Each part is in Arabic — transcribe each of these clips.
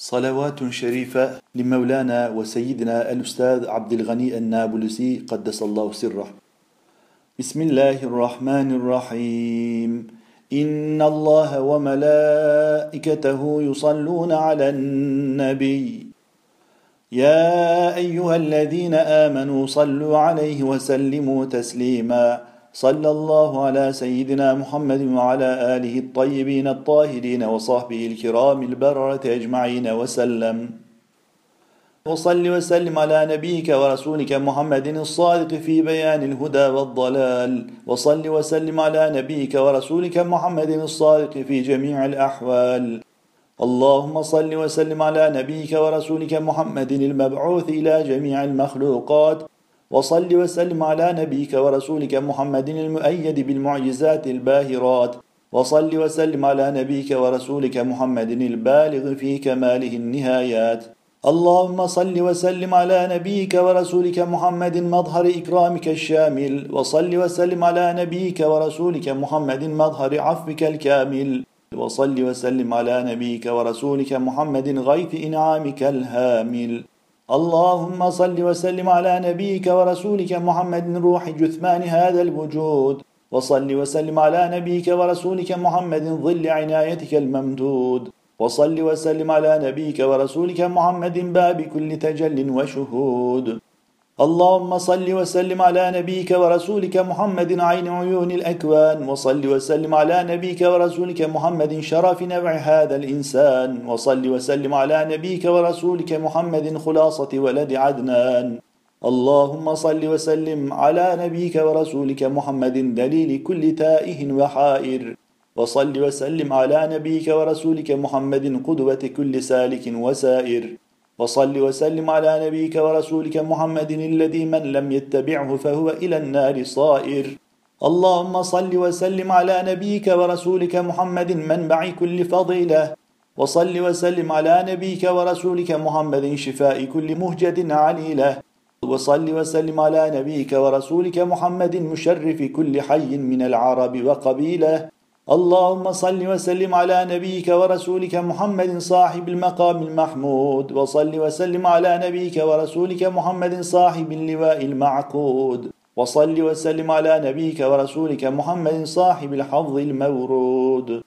صلوات شريفة لمولانا وسيدنا الأستاذ عبد الغني النابلسي قدس الله سره. بسم الله الرحمن الرحيم. إن الله وملائكته يصلون على النبي. يا أيها الذين آمنوا صلوا عليه وسلموا تسليما. صلى الله على سيدنا محمد وعلى آله الطيبين الطاهرين وصحبه الكرام البررة أجمعين وسلم. وصل وسلم على نبيك ورسولك محمد الصادق في بيان الهدى والضلال. وصل وسلم على نبيك ورسولك محمد الصادق في جميع الأحوال. اللهم صل وسلم على نبيك ورسولك محمد المبعوث إلى جميع المخلوقات. وصل وسلم على نبيك ورسولك محمد المؤيد بالمعجزات الباهرات. وصل وسلم على نبيك ورسولك محمد البالغ في كماله النهايات. اللهم صل وسلم على نبيك ورسولك محمد مظهر إكرامك الشامل. وصل وسلم على نبيك ورسولك محمد مظهر عفوك الكامل. وصل وسلم على نبيك ورسولك محمد غيث إنعامك الهامل. اللهم صل وسلم على نبيك ورسولك محمد روح جثمان هذا الوجود. وصل وسلم على نبيك ورسولك محمد ظل عنايتك الممدود. وصل وسلم على نبيك ورسولك محمد باب كل تجل وشهود. اللهم صل وسلم على نبيك ورسولك محمد عين عيون الأكوان وصل وسلم على نبيك ورسولك محمد شرف نبع هذا الإنسان وصل وسلم على نبيك ورسولك محمد خلاصة ولد عدنان. اللهم صل وسلم على نبيك ورسولك محمد دليل كل تائه وحائر. وصل وسلم على نبيك ورسولك محمد قدوة كل سالك وسائر. وصل وسلم على نبيك ورسولك محمد الذي من لم يتبعه فهو إلى النار صائر. اللهم صل وسلم على نبيك ورسولك محمد منبع كل فضيلة. وصل وسلم على نبيك ورسولك محمد شفاء كل مهجد عليلة. وصل وسلم على نبيك ورسولك محمد مشرف كل حي من العرب وقبيلة. اللهم صل وسلم على نبيك ورسولك محمد صاحب المقام المحمود وصل وسلم على نبيك ورسولك محمد صاحب اللواء المعقود وصل وسلم على نبيك ورسولك محمد صاحب الحظ المورود.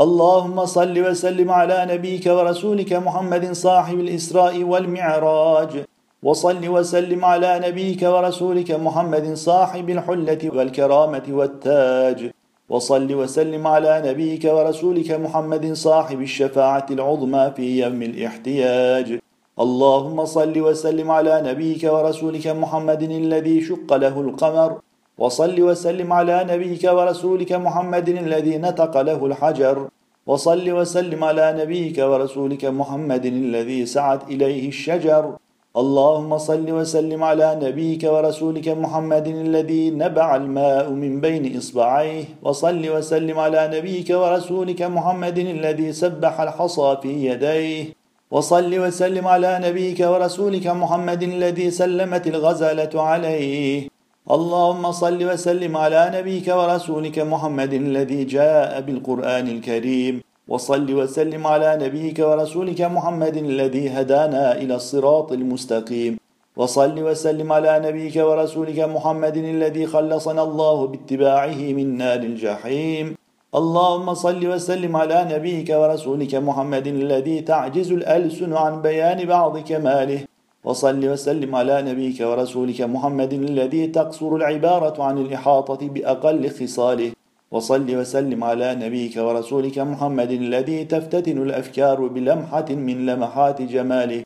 اللهم صل وسلم على نبيك ورسولك محمد صاحب الإسراء والمعراج وصل وسلم على نبيك ورسولك محمد صاحب الحلة والكرامة والتاج. وصل وسلم على نبيك ورسولك محمد صاحب الشفاعة العظمى في يوم الاحتياج. اللهم صل وسلم على نبيك ورسولك محمد الذي شق له القمر. وصل وسلم على نبيك ورسولك محمد الذي نطق له الحجر. وصل وسلم على نبيك ورسولك محمد الذي سعت إليه الشجر. اللهم صل وسلم على نبيك ورسولك محمد الذي نبع الماء من بين إصبعيه وصل وسلم على نبيك ورسولك محمد الذي سبح الحصى في يديه وصل وسلم على نبيك ورسولك محمد الذي سلمت الغزالة عليه. اللهم صل وسلم على نبيك ورسولك محمد الذي جاء بالقرآن الكريم. وصل وسلم على نبيك ورسولك محمد الذي هدانا إلى الصراط المستقيم. وصل وسلم على نبيك ورسولك محمد الذي خلصنا الله باتباعه من نار الجحيم. اللهم صل وسلم على نبيك ورسولك محمد الذي تعجز الألسن عن بيان بعض كماله. وصل وسلم على نبيك ورسولك محمد الذي تقصر العبارة عن الإحاطة بأقل خصاله. وصل وسلم على نبيك ورسولك محمد الذي تفتتن الأفكار بلمحة من لمحات جماله.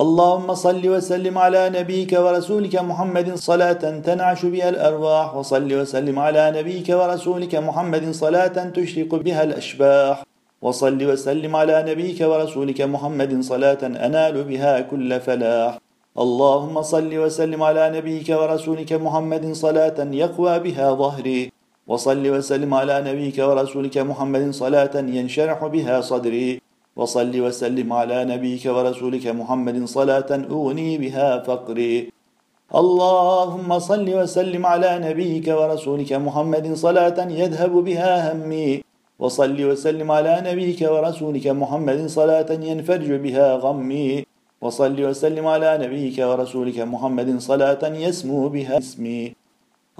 اللهم صل وسلم على نبيك ورسولك محمد صلاة تنعش بها الأرواح. وصل وسلم على نبيك ورسولك محمد صلاة تشرق بها الأشباح. وصل وسلم على نبيك ورسولك محمد صلاة أنال بها كل فلاح. اللهم صل وسلم على نبيك ورسولك محمد صلاة يقوى بها ظهري وصل وسلم على نبيك ورسولك محمد صلاة ينشرح بها صدري. وصل وسلم على نبيك ورسولك محمد صلاة أغني بها فقري. اللهم صل وسلم على نبيك ورسولك محمد صلاة يذهب بها همي. وصل وسلم على نبيك ورسولك محمد صلاة ينفرج بها غمي. وصل وسلم على نبيك ورسولك محمد صلاة يسمو بها اسمي.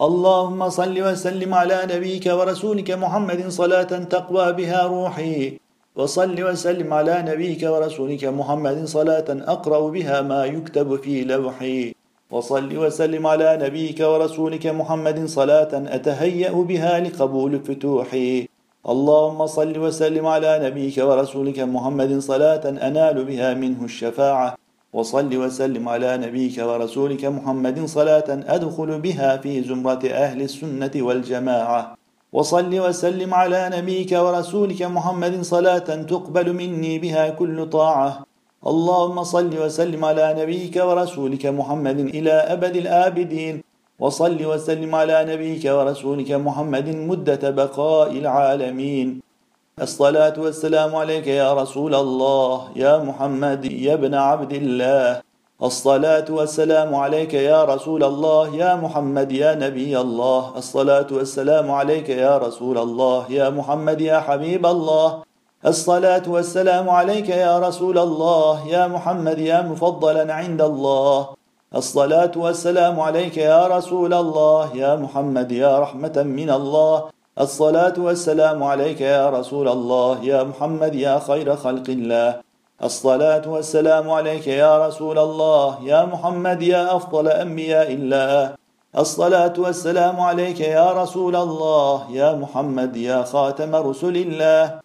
اللهم صل وسلم على نبيك ورسولك محمد صلاة تقوى بها روحي. وصل وسلم على نبيك ورسولك محمد صلاة أقرأ بها ما يكتب في لوحي. وصل وسلم على نبيك ورسولك محمد صلاة أتهيأ بها لقبول فتوحي. اللهم صل وسلم على نبيك ورسولك محمد صلاة أنال بها منه الشفاعة. وصل وسلم على نبيك ورسولك محمد صلاة أدخل بها في زمرة أهل السنة والجماعة. وصل وسلم على نبيك ورسولك محمد صلاة تقبل مني بها كل طاعة. اللهم صل وسلم على نبيك ورسولك محمد إلى أبد الآبدين. وصل وسلم على نبيك ورسولك محمد مدة بقاء العالمين. الصلاة والسلام عليك يا رسول الله يا محمد يا ابن عبد الله. الصلاة والسلام عليك يا رسول الله يا محمد يا نبي الله. الصلاة والسلام عليك يا رسول الله يا محمد يا حبيب الله. الصلاة والسلام عليك يا رسول الله يا محمد يا مفضلا عند الله. الصلاة والسلام عليك يا رسول الله يا محمد يا رحمة من الله. الصلاة والسلام عليك يا رسول الله يا محمد يا خير خلق الله. الصلاة والسلام عليك يا رسول الله يا محمد يا أفضل أنبياء الله. الصلاة والسلام عليك يا رسول الله يا محمد يا خاتم رسل الله.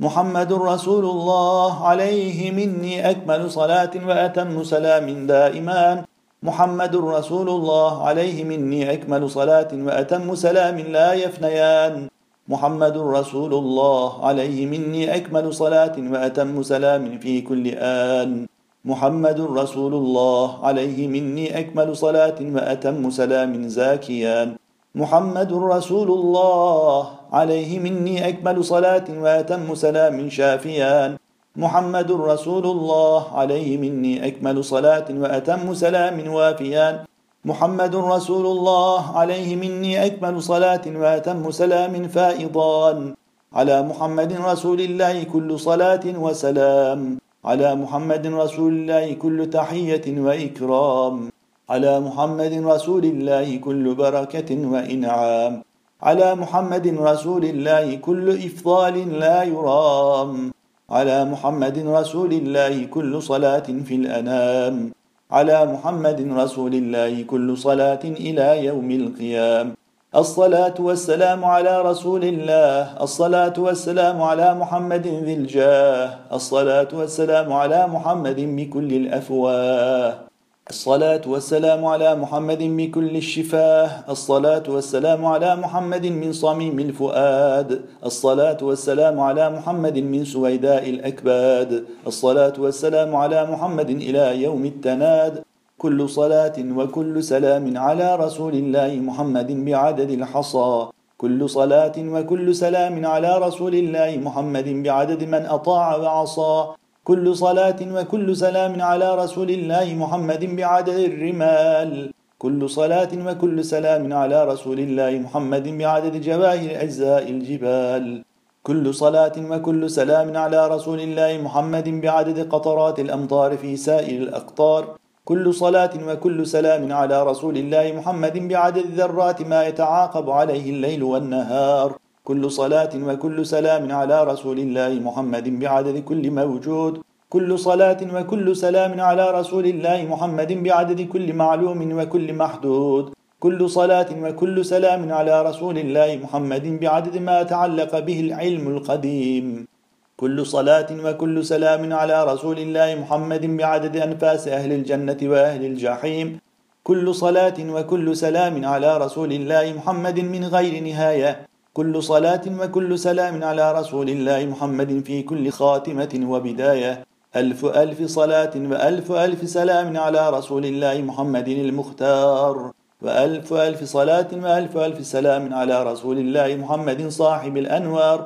محمد رسول الله عليه مني أكمل صلاة وأتم سلام دائما. محمد رسول الله عليه مني أكمل صلاة وأتم سلام لا يفنيان محمد رسول الله عليه مني أكمل صلاة وأتم سلام في كل آن محمد رسول الله عليه مني أكمل صلاة وأتم سلام زاكيان محمد رسول الله عليه مني أكمل صلاة وأتم سلام شافيان محمد رسول الله عليه مني أكمل صلاة وأتم سلام وافيان. محمد رسول الله عليه مني أكمل صلاة وأتم سلام فائضان. على محمد رسول الله كل صلاة وسلام. على محمد رسول الله كل تحية وإكرام. على محمد رسول الله كل بركة وإنعام. على محمد رسول الله كل إفضال لا يرام. على محمد رسول الله كل صلاة في الأنام. على محمد رسول الله كل صلاة إلى يوم القيام. الصلاة والسلام على رسول الله. الصلاة والسلام على محمد ذي الجاه. الصلاة والسلام على محمد بكل الأفواه. الصلاة والسلام على محمد بكل الشفاه. الصلاة والسلام على محمد من صميم الفؤاد. الصلاة والسلام على محمد من سويداء الأكباد. الصلاة والسلام على محمد إلى يوم التناد. كل صلاة وكل سلام على رسول الله محمد بعدد الحصى. كل صلاة وكل سلام على رسول الله محمد بعدد من أطاع وعصى. كل صلاة وكل سلام على رسول الله محمد بعدد الرمال. كل صلاة وكل سلام على رسول الله محمد بعدد جواهر أجزاء الجبال. كل صلاة وكل سلام على رسول الله محمد بعدد قطرات الأمطار في سائر الأقطار. كل صلاة وكل سلام على رسول الله محمد بعدد ذرات ما يتعاقب عليه الليل والنهار. كل صلاة وكل سلام على رسول الله محمد بعدد كل موجود. كل صلاة وكل سلام على رسول الله محمد بعدد كل معلوم وكل محدود. كل صلاة وكل سلام على رسول الله محمد بعدد ما تعلق به العلم القديم. كل صلاة وكل سلام على رسول الله محمد بعدد أنفاس أهل الجنة وأهل الجحيم. كل صلاة وكل سلام على رسول الله محمد من غير نهاية. كل صلاة وكل سلام على رسول الله محمد في كل خاتمة وبداية. ألف ألف صلاة وألف ألف سلام على رسول الله محمد المختار. وألف ألف صلاة وألف ألف سلام على رسول الله محمد صاحب الأنوار.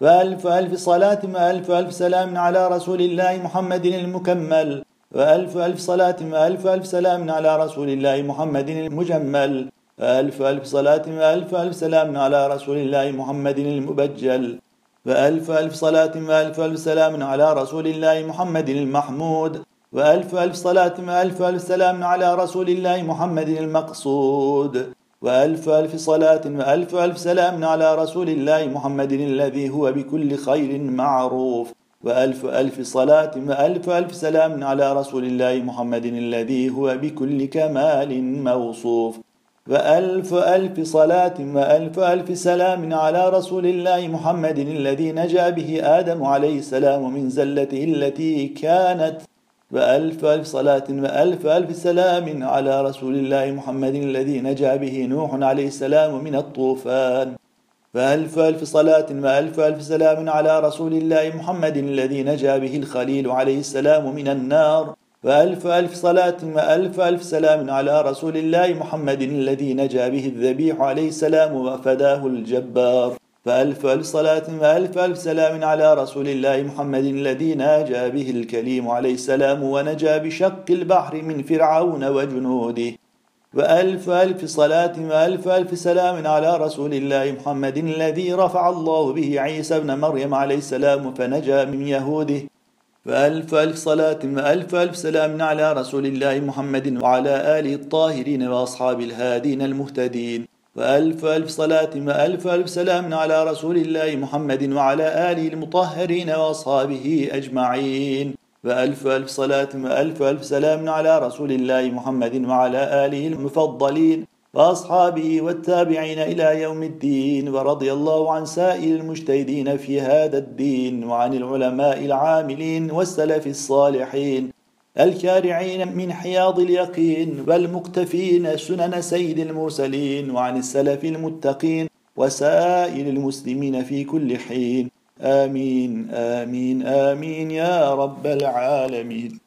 وألف ألف صلاة وألف ألف سلام على رسول الله محمد المكمل. وألف ألف صلاة وألف ألف سلام على رسول الله محمد المجمل. ألف ألف صلاة وألف ألف سلام على رسول الله محمد المبجل. وألف ألف صلاة وألف ألف سلام على رسول الله محمد المحمود. وألف ألف صلاة وألف ألف سلام على رسول الله محمد المقصود. وألف ألف صلاة وألف ألف سلام على رسول الله محمد الذي هو بكل خير معروف. وألف ألف صلاة وألف ألف سلام على رسول الله محمد الذي هو بكل كمال موصوف. وألف ألف صلاة وألف ألف سلام على رسول الله محمد الذي نجا به آدم عليه السلام من زلته التي كانت. وألف ألف صلاة وألف ألف سلام على رسول الله محمد الذي نجا به نوح عليه السلام من الطوفان. وألف ألف صلاة وألف ألف سلام على رسول الله محمد الذي نجا به الخليل عليه السلام من النار. وألف ألف صلاة وألف ألف سلام على رسول الله محمد الذي نجا به الذبيح عليه السلام وفداه الجبار. فألف ألف صلاة وألف ألف سلام على رسول الله محمد الذي ناجى به الكليم عليه السلام ونجا بشق البحر من فرعون وجنوده. وألف ألف صلاة وألف ألف سلام على رسول الله محمد الذي رفع الله به عيسى ابن مريم عليه السلام فنجا من يهوده. وألف ألف صلاة وألف ألف سلام على رسول الله محمد وعلى آله الطاهرين وأصحاب الهادين المهتدين. وألف ألف صلاة وألف ألف سلام على رسول الله محمد وعلى آله المطهرين وأصحابه أجمعين. وألف ألف صلاة وألف ألف سلام على رسول الله محمد وعلى آله المفضلين. وأصحابه والتابعين إلى يوم الدين ورضي الله عن سائر المجتهدين في هذا الدين وعن العلماء العاملين والسلف الصالحين الكارعين من حياض اليقين والمقتفين سنن سيد المرسلين وعن السلف المتقين وسائر المسلمين في كل حين. آمين آمين آمين يا رب العالمين.